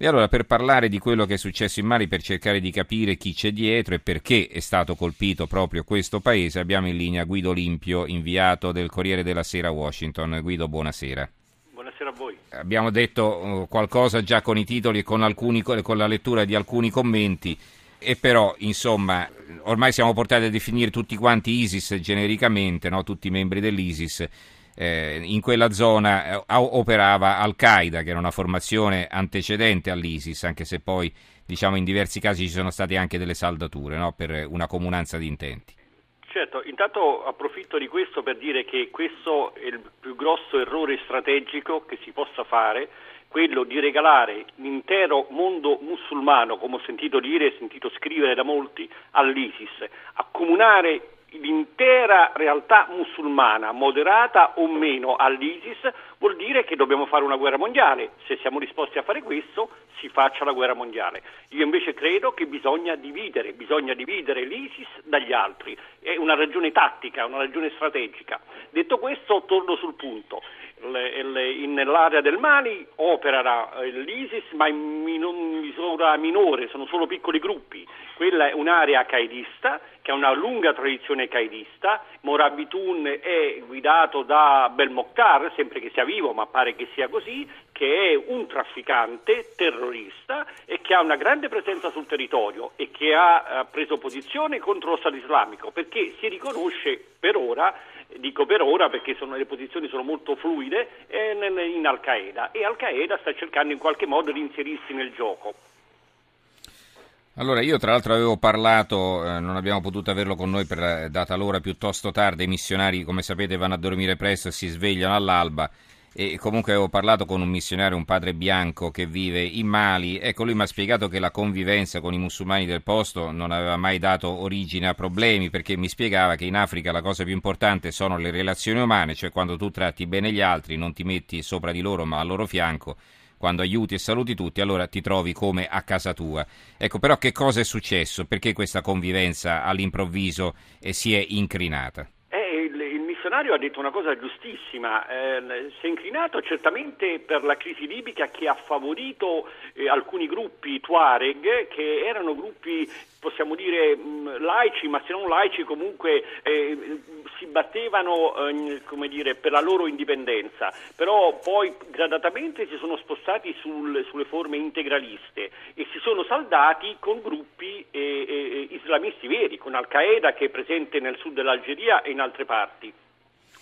E allora per parlare di quello che è successo in Mali, per cercare di capire chi c'è dietro e perché è stato colpito proprio questo paese, abbiamo in linea Guido Limpio, inviato del Corriere della Sera a Washington. Guido, buonasera. Buonasera a voi. Abbiamo detto uh, qualcosa già con i titoli e con, alcuni, con la lettura di alcuni commenti, e però insomma ormai siamo portati a definire tutti quanti ISIS genericamente, no? tutti i membri dell'ISIS eh, in quella zona eh, operava Al-Qaeda, che era una formazione antecedente all'ISIS, anche se poi diciamo, in diversi casi ci sono state anche delle saldature no? per una comunanza di intenti. Certo, intanto approfitto di questo per dire che questo è il più grosso errore strategico che si possa fare, quello di regalare l'intero mondo musulmano, come ho sentito dire e sentito scrivere da molti, all'ISIS, accomunare l'intera realtà musulmana, moderata o meno all'ISIS, vuol dire che dobbiamo fare una guerra mondiale. Se siamo disposti a fare questo, si faccia la guerra mondiale. Io invece credo che bisogna dividere, bisogna dividere l'ISIS dagli altri. È una ragione tattica, una ragione strategica. Detto questo, torno sul punto. Nell'area del Mali opera eh, l'ISIS, ma in misura minore, sono solo piccoli gruppi. Quella è un'area qaedista che ha una lunga tradizione qaedista. Morabitun è guidato da Belmokhtar, sempre che sia vivo, ma pare che sia così, che è un trafficante terrorista e che ha una grande presenza sul territorio e che ha eh, preso posizione contro lo Stato islamico perché si riconosce per ora dico per ora perché sono, le posizioni sono molto fluide, in Al-Qaeda. E Al-Qaeda sta cercando in qualche modo di inserirsi nel gioco. Allora, io tra l'altro avevo parlato, eh, non abbiamo potuto averlo con noi per eh, data l'ora piuttosto tarda, i missionari come sapete vanno a dormire presto e si svegliano all'alba e comunque avevo parlato con un missionario, un padre bianco che vive in Mali, ecco lui mi ha spiegato che la convivenza con i musulmani del posto non aveva mai dato origine a problemi perché mi spiegava che in Africa la cosa più importante sono le relazioni umane, cioè quando tu tratti bene gli altri, non ti metti sopra di loro ma al loro fianco quando aiuti e saluti tutti, allora ti trovi come a casa tua. Ecco, però che cosa è successo? Perché questa convivenza all'improvviso eh, si è incrinata? Eh, il, il, missionario ha detto una cosa giustissima, eh, si è inclinato certamente per la crisi libica che ha favorito eh, alcuni gruppi Tuareg che erano gruppi possiamo dire mh, laici, ma se non laici comunque eh, si battevano eh, dire, per la loro indipendenza, però poi gradatamente si sono spostati sul, sulle forme integraliste e si sono saldati con gruppi eh, eh islamisti veri, con Al-Qaeda che è presente nel sud dell'Algeria e in altre parti.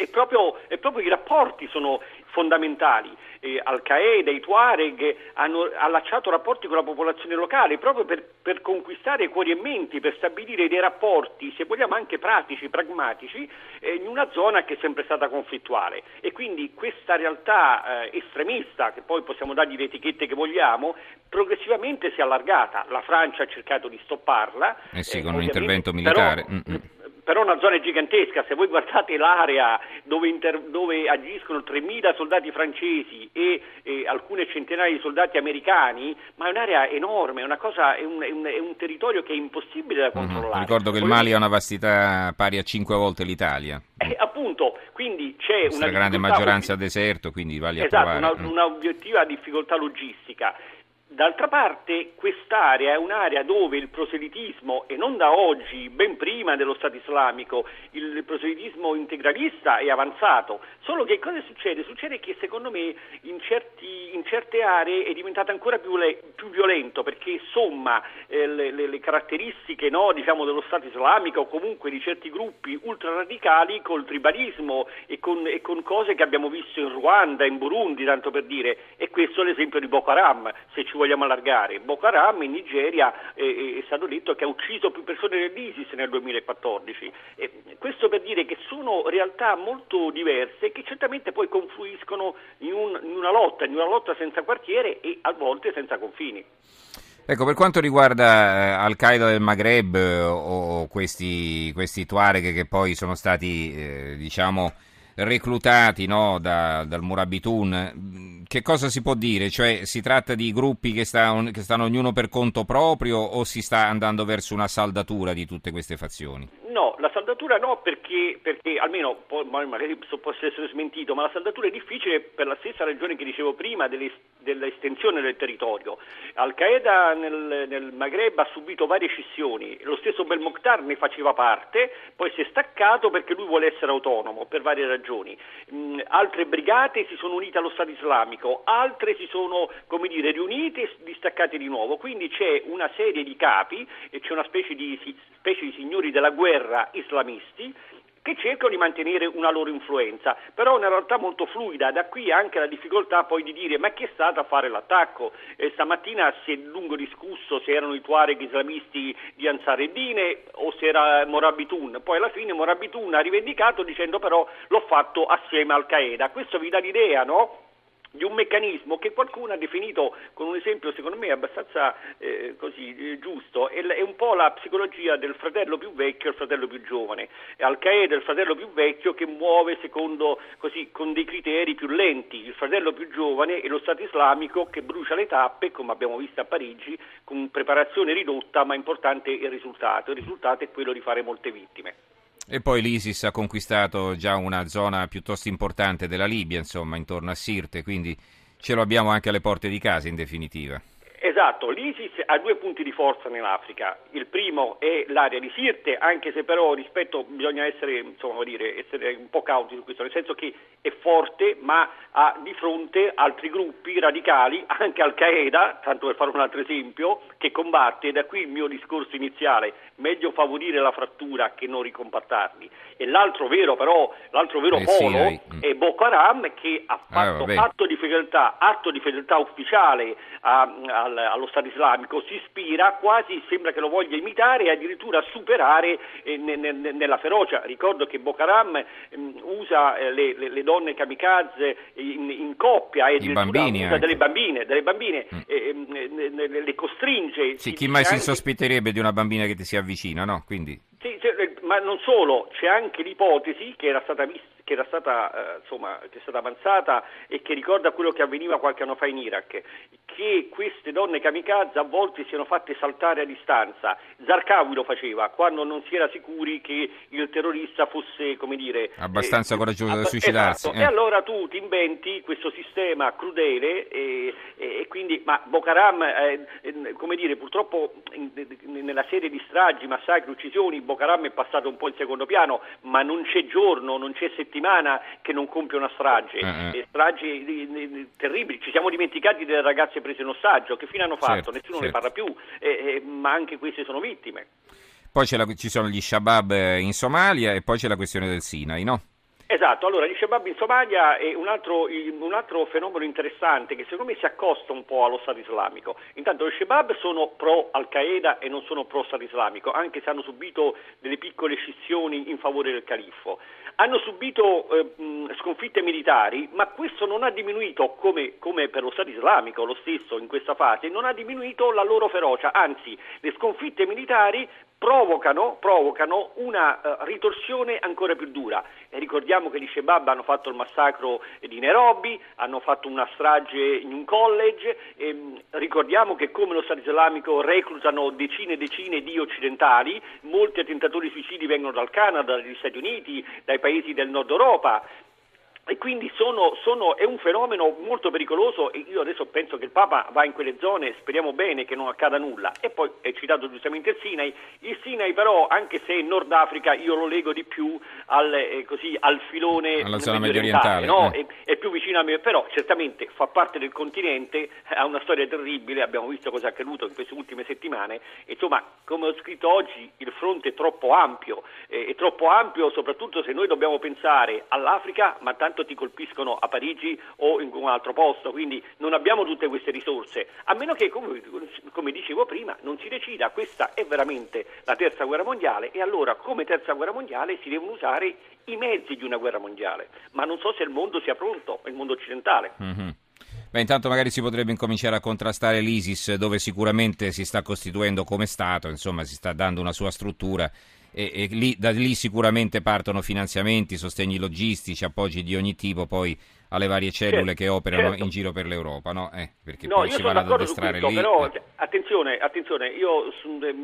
E proprio, e proprio i rapporti sono fondamentali. Eh, Al-Qaeda, i Tuareg hanno allacciato rapporti con la popolazione locale proprio per, per, conquistare cuori e menti, per stabilire dei rapporti, se vogliamo anche pratici, pragmatici, eh, in una zona che è sempre stata conflittuale. E quindi questa realtà eh, estremista, che poi possiamo dargli le etichette che vogliamo, progressivamente si è allargata. La Francia ha cercato di stopparla. Eh sì, con un intervento militare. Però, mm-hmm però una zona gigantesca, se voi guardate l'area dove, inter- dove agiscono 3.000 soldati francesi e, e, alcune centinaia di soldati americani, ma è un'area enorme, è, cosa, è, un, è, un, è un, territorio che è impossibile da mhm. controllare. Mm-hmm. Ricordo che il Mali ha una vastità pari a 5 volte l'Italia. Eh, appunto, quindi c'è una grande maggioranza a deserto, quindi vale esatto, a trovare. Una, mm. un'obiettiva difficoltà logistica. D'altra parte quest'area è un'area dove il proselitismo, e non da oggi, ben prima dello Stato islamico, il proselitismo integralista è avanzato, solo che cosa succede? Succede che secondo me in, certi, in certe aree è diventato ancora più, le, più violento perché somma eh, le, le, le, caratteristiche no, diciamo, dello Stato islamico o comunque di certi gruppi ultraradicali col tribalismo e con, e con cose che abbiamo visto in Ruanda, in Burundi, tanto per dire, e questo è l'esempio di Boko Haram, se ci vogliamo allargare. Boko Haram in Nigeria eh, è stato detto che ha ucciso più persone dell'ISIS nel 2014. Eh, questo per dire che sono realtà molto diverse che certamente poi confluiscono in, un, in una lotta, in una lotta senza quartiere e a volte senza confini. Ecco, per quanto riguarda eh, Al-Qaeda del Maghreb eh, o questi, questi Tuareg che poi sono stati, eh, diciamo, reclutati no, da, dal Murabitun. Che cosa si può dire? Cioè, si tratta di gruppi che, sta, che stanno ognuno per conto proprio o si sta andando verso una saldatura di tutte queste fazioni? No, la saldatura no perché, perché almeno magari può essere smentito, ma la saldatura è difficile per la stessa ragione che dicevo prima dell'estensione del territorio. Al-Qaeda nel, nel, Maghreb ha subito varie scissioni, lo stesso Belmokhtar ne faceva parte, poi si è staccato perché lui vuole essere autonomo per varie ragioni. Mm, altre brigate si sono unite allo Stato islamico, altre si sono come dire, riunite e distaccate di nuovo, quindi c'è una serie di capi e c'è una specie di, specie di signori della guerra guerra islamisti che cercano di mantenere una loro influenza, però è una realtà molto fluida, da qui anche la difficoltà poi di dire ma chi è stato a fare l'attacco? Eh, stamattina si è lungo discusso se erano i Tuareg islamisti di Ansar Eddine o se era Morabitun, poi alla fine Morabitun ha rivendicato dicendo però l'ho fatto assieme al Qaeda, questo vi dà l'idea, no? Di un meccanismo che qualcuno ha definito con un esempio secondo me abbastanza eh, così, eh, giusto, è, è, un po' la psicologia del fratello più vecchio e il fratello più giovane. Al-Qaeda è il fratello più vecchio che muove secondo, così, con dei criteri più lenti, il fratello più giovane è lo Stato islamico che brucia le tappe, come abbiamo visto a Parigi, con preparazione ridotta ma importante il risultato. Il risultato è quello di fare molte vittime. E poi l'ISIS ha conquistato già una zona piuttosto importante della Libia, insomma, intorno a Sirte, quindi ce lo abbiamo anche alle porte di casa in definitiva. Esatto, l'ISIS ha due punti di forza nell'Africa. Il primo è l'area di Sirte, anche se però rispetto bisogna essere, insomma, dire, essere un po' cauti su questo, nel senso che è forte ma ha di fronte altri gruppi radicali, anche Al-Qaeda, tanto per fare un altro esempio, che combatte, da qui il mio discorso iniziale, meglio favorire la frattura che non ricompattarli. E l'altro vero però, l'altro vero eh, polo sì, è Boko Haram che ha ah, fatto ah, atto, di fedeltà, atto di fedeltà ufficiale a, a allo Stato islamico, si ispira, quasi sembra che lo voglia imitare e addirittura superare eh, ne, ne, nella ferocia. Ricordo che Boko Haram eh, usa eh, le, le, le, donne kamikaze in, in coppia e usa delle bambine, delle bambine mm. Eh, le costringe. Sì, chi mai si sospetterebbe di una bambina che ti si avvicina, no? Quindi... Sì, ma non solo, c'è anche l'ipotesi che era stata vista che era stata, eh, insomma, che è stata avanzata e che ricorda quello che avveniva qualche anno fa in Iraq, che queste donne kamikaze a volte siano fatte saltare a distanza. Zarqawi lo faceva quando non si era sicuri che il terrorista fosse, come dire, abbastanza eh, coraggioso da suicidarsi. Esatto. Eh. E allora tu ti inventi questo sistema crudele e, e quindi, ma Boko Haram, eh, come dire, purtroppo in, nella serie di stragi, massacri, uccisioni, Boko Haram è passato un po' in secondo piano, ma non c'è giorno, non c'è settimana che non compie una strage, eh, eh. stragi terribili. Ci siamo dimenticati delle ragazze prese in ostaggio, che fine hanno fatto? Certo, Nessuno certo. ne parla più, eh, ma anche queste sono vittime. Poi la, ci sono gli Shabab in Somalia e poi c'è la questione del Sinai, no? Esatto, allora gli Shabab in Somalia è un altro, un altro, fenomeno interessante che secondo me si accosta un po' allo Stato islamico. Intanto gli Shabab sono pro Al-Qaeda e non sono pro Stato islamico, anche se hanno subito delle piccole scissioni in favore del califfo. Hanno subito eh, sconfitte militari, ma questo non ha diminuito, come, come per lo Stato islamico, lo stesso in questa fase, non ha diminuito la loro ferocia, anzi le sconfitte militari provocano, provocano una uh, ritorsione ancora più dura. E ricordiamo che gli Shebab hanno fatto il massacro di Nairobi, hanno fatto una strage in un college, e, um, ricordiamo che come lo Stato islamico reclutano decine e decine di occidentali, molti attentatori suicidi vengono dal Canada, dagli Stati Uniti, dai paesi del nord Europa, e quindi sono, sono, è un fenomeno molto pericoloso e io adesso penso che il Papa va in quelle zone, speriamo bene che non accada nulla. E poi è citato giustamente il Sinai, il Sinai però anche se in Nord Africa io lo leggo di più al, eh, così, al filone alla zona medio orientale, no? eh. è, è, più vicino a me, però certamente fa parte del continente, ha una storia terribile, abbiamo visto cosa è accaduto in queste ultime settimane, insomma come ho scritto oggi il fronte è troppo ampio, eh, è troppo ampio soprattutto se noi dobbiamo pensare all'Africa, ma tanto ti colpiscono a Parigi o in un altro posto, quindi non abbiamo tutte queste risorse, a meno che, come, come dicevo prima, non si decida questa è veramente la terza guerra mondiale e allora come terza guerra mondiale si devono usare i mezzi di una guerra mondiale, ma non so se il mondo sia pronto, il mondo occidentale. Mm-hmm. Beh, intanto magari si potrebbe incominciare a contrastare l'ISIS, dove sicuramente si sta costituendo come Stato, insomma si sta dando una sua struttura e, e lì, da lì sicuramente partono finanziamenti, sostegni logistici, appoggi di ogni tipo poi alle varie cellule certo, che operano certo. in giro per l'Europa, no? Eh, perché no, poi si vanno ad addestrare questo, lì. Però, eh. attenzione, attenzione, io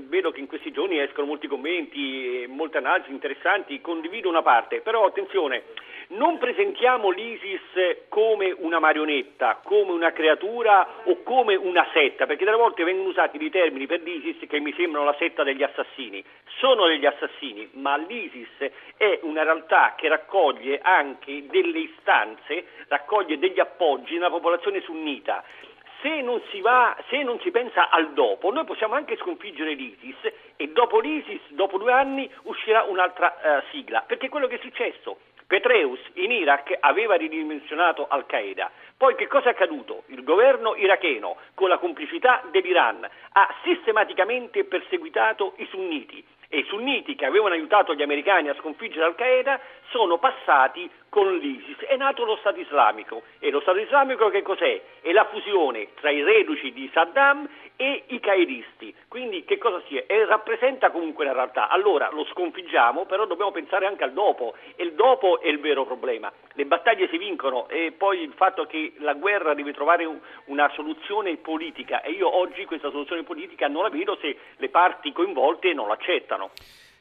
vedo che in questi giorni escono molti commenti, molte analisi interessanti, condivido una parte, però attenzione, non presentiamo l'ISIS come una marionetta, come una creatura o come una setta, perché delle volte vengono usati dei termini per l'ISIS che mi sembrano la setta degli assassini. Sono degli assassini, ma l'ISIS è una realtà che raccoglie anche delle istanze, raccoglie degli appoggi nella popolazione sunnita. Se non, va, se non, si pensa al dopo, noi possiamo anche sconfiggere l'ISIS e dopo l'ISIS, dopo due anni, uscirà un'altra uh, sigla, perché quello che è successo. Petreus in Iraq aveva ridimensionato Al-Qaeda. Poi che cosa è accaduto? Il governo iracheno, con la complicità dell'Iran, ha sistematicamente perseguitato i sunniti e i sunniti che avevano aiutato gli americani a sconfiggere Al-Qaeda sono passati con l'ISIS. È nato lo Stato islamico e lo Stato islamico che cos'è? È la fusione tra i reduci di Saddam e i qaedisti. Quindi che cosa sia? E rappresenta comunque la realtà. Allora lo sconfiggiamo, però dobbiamo pensare anche al dopo e il dopo è il vero problema. Le battaglie si vincono e poi il fatto che la guerra deve trovare un, una soluzione politica e io oggi questa soluzione politica non la vedo se le parti coinvolte non l'accettano.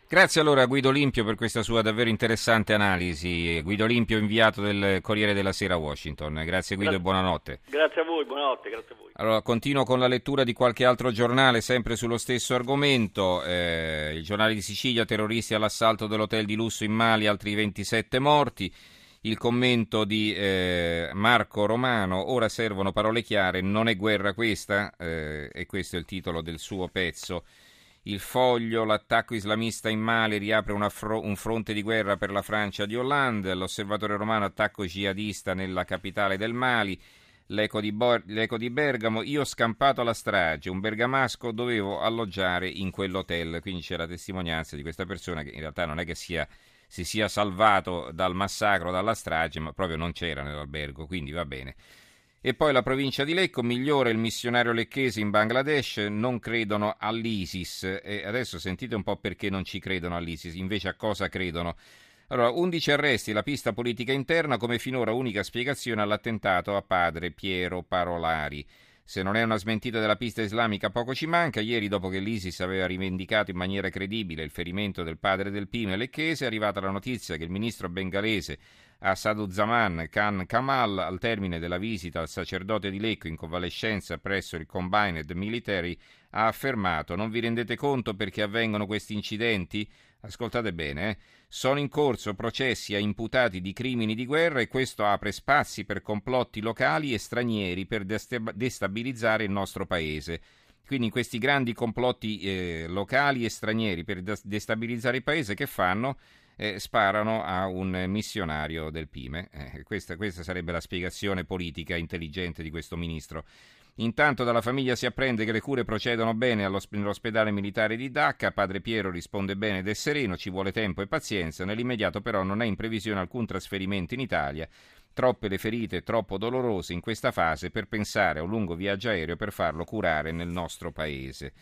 Grazie allora a Guido Limpio per questa sua davvero interessante analisi. Guido Limpio, inviato del Corriere della Sera a Washington. Grazie Guido grazie, e buonanotte. Grazie a voi, buonanotte. Grazie a voi. Allora, continuo con la lettura di qualche altro giornale, sempre sullo stesso argomento. Eh, il giornale di Sicilia, terroristi all'assalto dell'hotel di lusso in Mali, altri 27 morti. Il commento di eh, Marco Romano, ora servono parole chiare, non è guerra questa, eh, e questo è il titolo del suo pezzo. Il foglio, l'attacco islamista in Mali riapre fro- un fronte di guerra per la Francia di Hollande, l'osservatore romano attacco jihadista nella capitale del Mali, l'eco di, Bo- l'eco di Bergamo, io ho scampato alla strage, un bergamasco dovevo alloggiare in quell'hotel, quindi c'è la testimonianza di questa persona che in realtà non è che sia, si sia salvato dal massacro, dalla strage, ma proprio non c'era nell'albergo, quindi va bene. E poi la provincia di Lecco, migliore il missionario lecchese in Bangladesh, non credono all'ISIS. E adesso sentite un po' perché non ci credono all'ISIS, invece a cosa credono. Allora, 11 arresti, la pista politica interna come finora unica spiegazione all'attentato a padre Piero Parolari. Se non è una smentita della pista islamica poco ci manca, ieri dopo che l'ISIS aveva rivendicato in maniera credibile il ferimento del padre del Pino lecchese è arrivata la notizia che il ministro bengalese a Saduzaman Khan Kamal al termine della visita al sacerdote di Lecco in convalescenza presso il Combined Military ha affermato non vi rendete conto perché avvengono questi incidenti? Ascoltate bene, eh? sono in corso processi a imputati di crimini di guerra e questo apre spazi per complotti locali e stranieri per destabilizzare il nostro paese. Quindi questi grandi complotti eh, locali e stranieri per destabilizzare il paese che fanno? Eh, sparano a un missionario del Pime. Eh, questa, questa sarebbe la spiegazione politica intelligente di questo ministro. Intanto dalla famiglia si apprende che le cure procedono bene nell'ospedale militare di Dacca, padre Piero risponde bene ed è sereno, ci vuole tempo e pazienza, nell'immediato però non è in previsione alcun trasferimento in Italia, troppe le ferite, troppo dolorose in questa fase per pensare a un lungo viaggio aereo per farlo curare nel nostro paese.